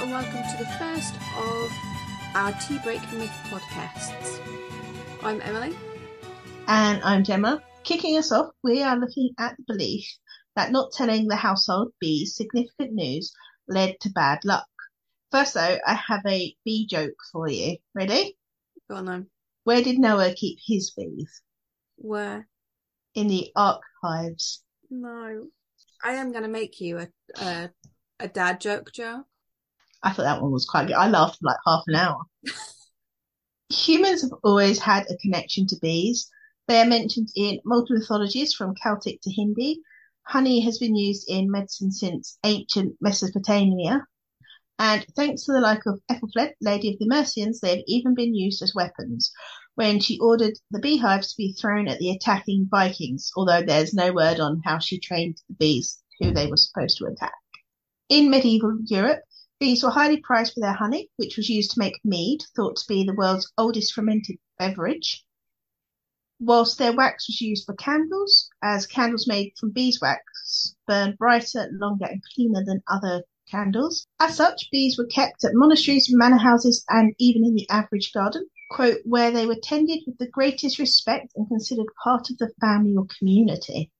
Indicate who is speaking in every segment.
Speaker 1: and welcome to the first of our Tea Break Myth podcasts. I'm Emily.
Speaker 2: And I'm Gemma. Kicking us off, we are looking at the belief that not telling the household bees significant news led to bad luck. First, though, I have a bee joke for you. Ready?
Speaker 1: Go on then.
Speaker 2: Where did Noah keep his bees?
Speaker 1: Where?
Speaker 2: In the archives.
Speaker 1: No. I am going to make you a, a a dad joke, Joe.
Speaker 2: I thought that one was quite good. I laughed for like half an hour. Humans have always had a connection to bees. They are mentioned in multiple mythologies from Celtic to Hindi. Honey has been used in medicine since ancient Mesopotamia. And thanks to the like of Æthelflæd, Lady of the Mercians, they have even been used as weapons when she ordered the beehives to be thrown at the attacking Vikings, although there's no word on how she trained the bees who they were supposed to attack. In medieval Europe, Bees were highly prized for their honey, which was used to make mead, thought to be the world's oldest fermented beverage. Whilst their wax was used for candles, as candles made from beeswax burn brighter, longer, and cleaner than other candles. As such, bees were kept at monasteries, manor houses, and even in the average garden, quote, where they were tended with the greatest respect and considered part of the family or community.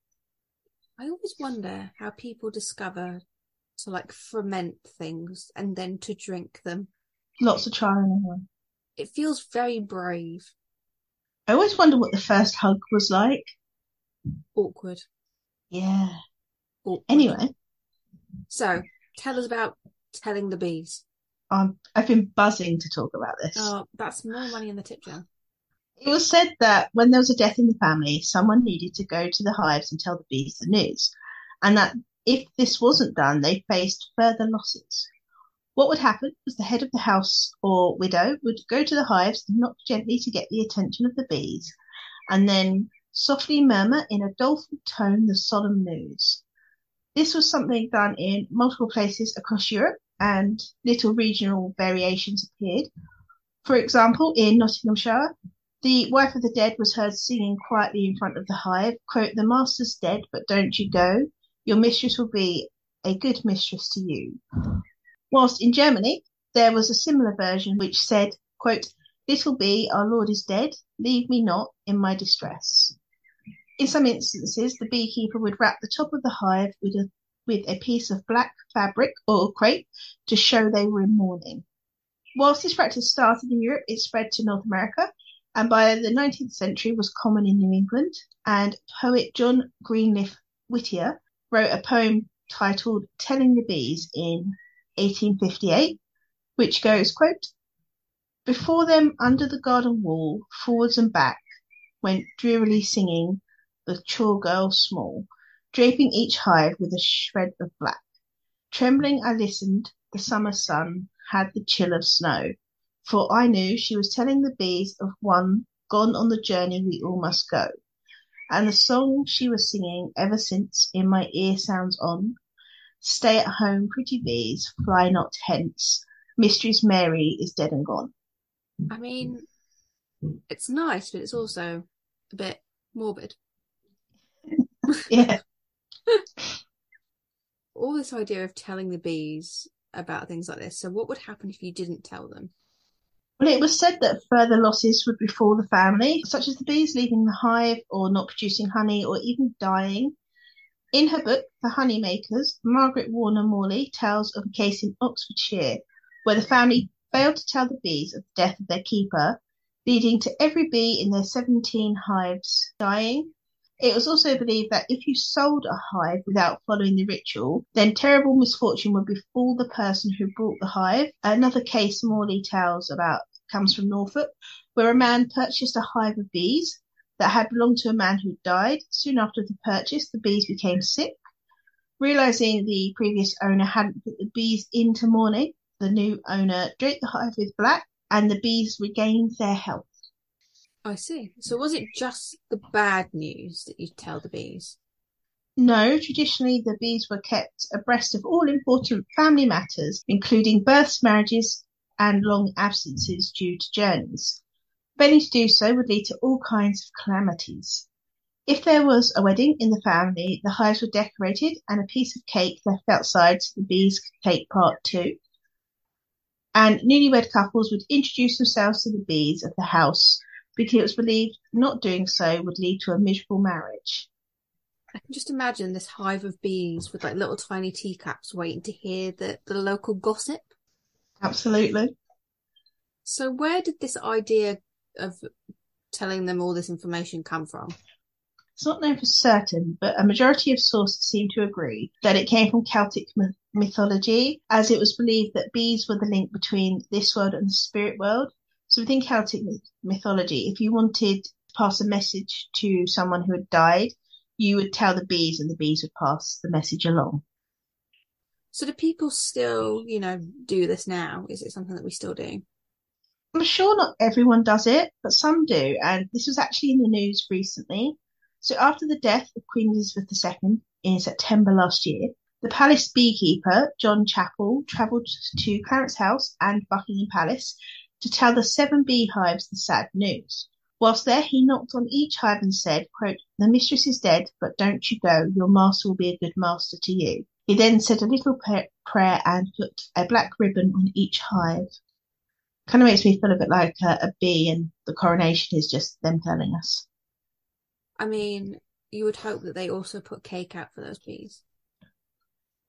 Speaker 1: I always wonder how people discover to like ferment things and then to drink them.
Speaker 2: Lots of trial and error.
Speaker 1: It feels very brave.
Speaker 2: I always wonder what the first hug was like.
Speaker 1: Awkward.
Speaker 2: Yeah.
Speaker 1: Awkward.
Speaker 2: Anyway,
Speaker 1: So tell us about telling the bees.
Speaker 2: um, I've been buzzing to talk about this.
Speaker 1: Oh, that's more money in the tip jar.
Speaker 2: It was said that when there was a death in the family, someone needed to go to the hives and tell the bees the news, and that if this wasn't done, they faced further losses. What would happen was the head of the house or widow would go to the hives and knock gently to get the attention of the bees, and then softly murmur in a doleful tone the solemn news. This was something done in multiple places across Europe, and little regional variations appeared. For example, in Nottinghamshire, the wife of the dead was heard singing quietly in front of the hive, quote, The master's dead, but don't you go. Your mistress will be a good mistress to you. Whilst in Germany, there was a similar version which said, quote, Little bee, our Lord is dead, leave me not in my distress. In some instances, the beekeeper would wrap the top of the hive with a, with a piece of black fabric or crepe to show they were in mourning. Whilst this practice started in Europe, it spread to North America and by the 19th century was common in New England. And poet John Greenleaf Whittier wrote a poem titled Telling the Bees in 1858, which goes, quote, Before them under the garden wall, forwards and back, went drearily singing the chore girl small, draping each hive with a shred of black. Trembling I listened, the summer sun had the chill of snow, for I knew she was telling the bees of one gone on the journey we all must go. And the song she was singing ever since in my ear sounds on. Stay at home, pretty bees, fly not hence. Mistress Mary is dead and gone.
Speaker 1: I mean, it's nice, but it's also a bit morbid.
Speaker 2: Yeah.
Speaker 1: All this idea of telling the bees about things like this. So, what would happen if you didn't tell them?
Speaker 2: Well, it was said that further losses would befall the family, such as the bees leaving the hive or not producing honey or even dying. In her book, The Honeymakers, Margaret Warner Morley tells of a case in Oxfordshire where the family failed to tell the bees of the death of their keeper, leading to every bee in their 17 hives dying. It was also believed that if you sold a hive without following the ritual, then terrible misfortune would befall the person who brought the hive. Another case Morley tells about comes from Norfolk, where a man purchased a hive of bees that had belonged to a man who died. Soon after the purchase, the bees became sick. Realizing the previous owner hadn't put the bees into mourning, the new owner draped the hive with black and the bees regained their health.
Speaker 1: I see. So, was it just the bad news that you tell the bees?
Speaker 2: No, traditionally the bees were kept abreast of all important family matters, including births, marriages, and long absences due to journeys. Failing to do so would lead to all kinds of calamities. If there was a wedding in the family, the hives were decorated and a piece of cake left outside so the bees could take part too. And newlywed couples would introduce themselves to the bees of the house because it was believed not doing so would lead to a miserable marriage.
Speaker 1: I can just imagine this hive of bees with like little tiny teacups waiting to hear the, the local gossip.
Speaker 2: Absolutely.
Speaker 1: So where did this idea of telling them all this information come from?
Speaker 2: It's not known for certain, but a majority of sources seem to agree that it came from Celtic myth- mythology, as it was believed that bees were the link between this world and the spirit world. So within Celtic mythology, if you wanted to pass a message to someone who had died, you would tell the bees and the bees would pass the message along.
Speaker 1: So do people still, you know, do this now? Is it something that we still do?
Speaker 2: I'm sure not everyone does it, but some do. And this was actually in the news recently. So after the death of Queen Elizabeth II in September last year, the palace beekeeper, John Chappell, travelled to Clarence House and Buckingham Palace to tell the seven beehives the sad news. Whilst there, he knocked on each hive and said, quote, The mistress is dead, but don't you go. Your master will be a good master to you. He then said a little prayer and put a black ribbon on each hive. Kind of makes me feel a bit like a, a bee, and the coronation is just them telling us.
Speaker 1: I mean, you would hope that they also put cake out for those bees.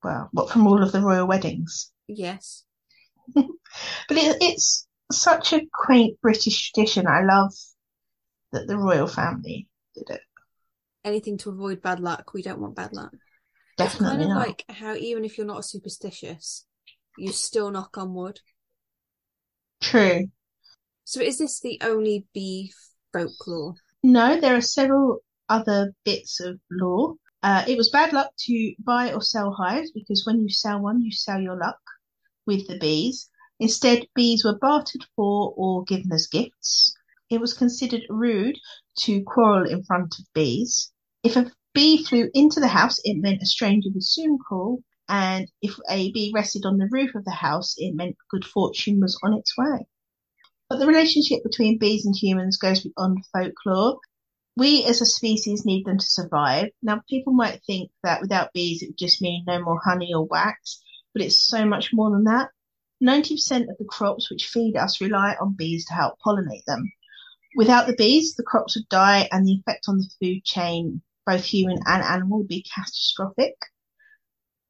Speaker 2: Well, what from all of the royal weddings?
Speaker 1: Yes.
Speaker 2: but it, it's such a quaint British tradition. I love that the royal family did it.
Speaker 1: Anything to avoid bad luck. We don't want bad luck.
Speaker 2: Definitely
Speaker 1: it's kind of like how even if you're not superstitious, you still knock on wood.
Speaker 2: True.
Speaker 1: So is this the only bee folklore?
Speaker 2: No, there are several other bits of lore. Uh, it was bad luck to buy or sell hives because when you sell one, you sell your luck with the bees. Instead, bees were bartered for or given as gifts. It was considered rude to quarrel in front of bees. If a bee flew into the house, it meant a stranger would soon call, and if a bee rested on the roof of the house, it meant good fortune was on its way. But the relationship between bees and humans goes beyond folklore. We as a species need them to survive. Now, people might think that without bees, it would just mean no more honey or wax, but it's so much more than that. 90% of the crops which feed us rely on bees to help pollinate them. Without the bees, the crops would die and the effect on the food chain, both human and animal, would be catastrophic.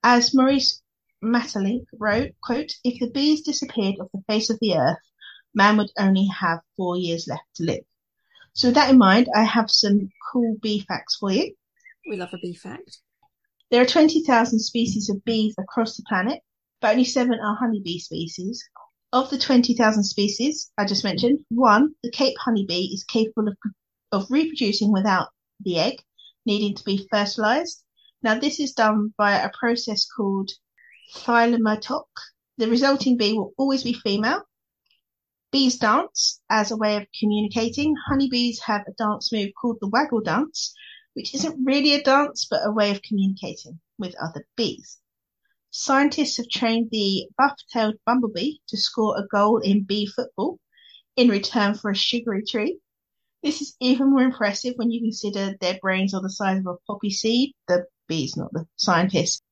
Speaker 2: As Maurice Maeterlinck wrote, quote, if the bees disappeared off the face of the earth, man would only have four years left to live. So with that in mind, I have some cool bee facts for you.
Speaker 1: We love a bee fact.
Speaker 2: There are 20,000 species of bees across the planet, but only seven are honeybee species. Of the 20,000 species I just mentioned, one, the Cape honeybee, is capable of, of reproducing without the egg needing to be fertilized. Now, this is done by a process called thelytoky. The resulting bee will always be female Bees dance as a way of communicating. Honeybees have a dance move called the waggle dance, which isn't really a dance but a way of communicating with other bees. Scientists have trained the buff-tailed bumblebee to score a goal in bee football in return for a sugary treat. This is even more impressive when you consider their brains are the size of a poppy seed. The bees, not the scientists.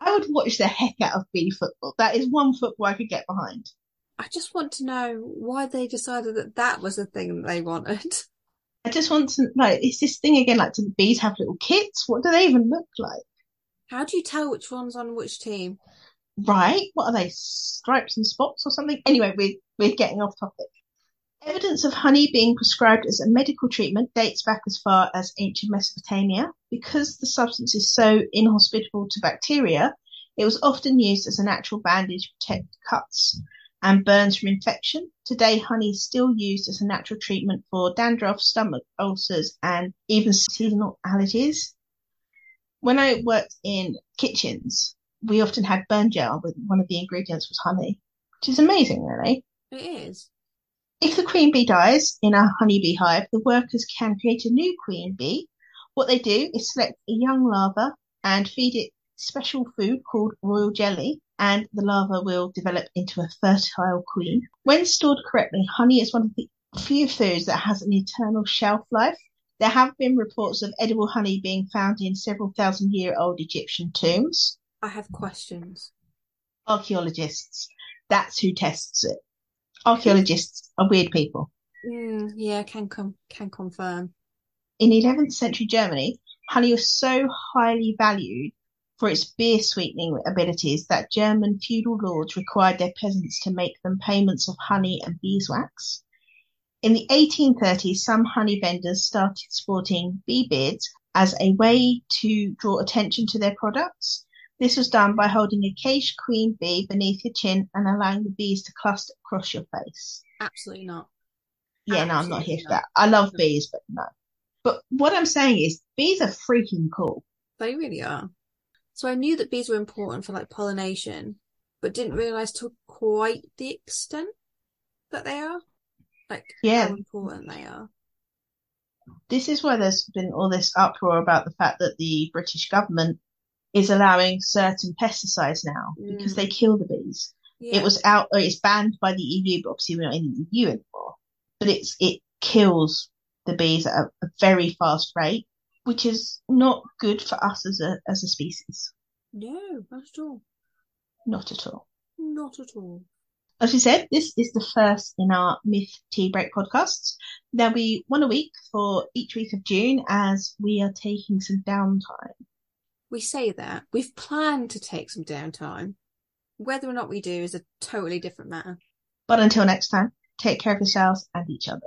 Speaker 2: I would watch the heck out of bee football. That is one football I could get behind.
Speaker 1: I just want to know why they decided that that was the thing that they wanted.
Speaker 2: I just want to like it's this thing again. Like, do the bees have little kits? What do they even look like?
Speaker 1: How do you tell which one's on which team?
Speaker 2: Right? What are they? Stripes and spots or something? Anyway, we're we're getting off topic. Evidence of honey being prescribed as a medical treatment dates back as far as ancient Mesopotamia. Because the substance is so inhospitable to bacteria, it was often used as a natural bandage to protect cuts and burns from infection. Today, honey is still used as a natural treatment for dandruff, stomach ulcers, and even seasonal allergies. When I worked in kitchens, we often had burn gel, but one of the ingredients was honey, which is amazing, really.
Speaker 1: It is.
Speaker 2: If the queen bee dies in a honeybee hive, the workers can create a new queen bee. What they do is select a young larva and feed it special food called royal jelly, and the larva will develop into a fertile queen. When stored correctly, honey is one of the few foods that has an eternal shelf life. There have been reports of edible honey being found in several thousand year old Egyptian tombs.
Speaker 1: I have questions.
Speaker 2: Archaeologists. That's who tests it. Archaeologists are weird people.
Speaker 1: Mm, yeah, can com- can confirm.
Speaker 2: In 11th century Germany, honey was so highly valued for its beer sweetening abilities that German feudal lords required their peasants to make them payments of honey and beeswax. In the 1830s, some honey vendors started sporting bee beards as a way to draw attention to their products. This was done by holding a caged queen bee beneath your chin and allowing the bees to cluster across your face.
Speaker 1: Absolutely not.
Speaker 2: Yeah, no, I'm not here
Speaker 1: Absolutely
Speaker 2: for that. I love bees, but no. But what I'm saying is, bees are freaking cool.
Speaker 1: They really are. So I knew that bees were important for like pollination, but didn't realize to quite the extent that they are. Like
Speaker 2: Yeah.
Speaker 1: how important they are.
Speaker 2: This is where there's been all this uproar about the fact that the British government is allowing certain pesticides now because
Speaker 1: Mm.
Speaker 2: they kill the bees.
Speaker 1: Yeah.
Speaker 2: It was out, it's banned by the EU, but obviously we're not in the EU anymore. But it's it kills the bees at a, a very fast rate, which is not good for us as a as a species.
Speaker 1: No, not at all.
Speaker 2: Not at all.
Speaker 1: Not at all.
Speaker 2: As we said, this is the first in our Myth Tea Break podcasts. There'll be one a week for each week of June as we are taking some downtime.
Speaker 1: We say that. We've planned to take some downtime. Whether or not we do is a totally different matter.
Speaker 2: But until next time, take care of yourselves and each other.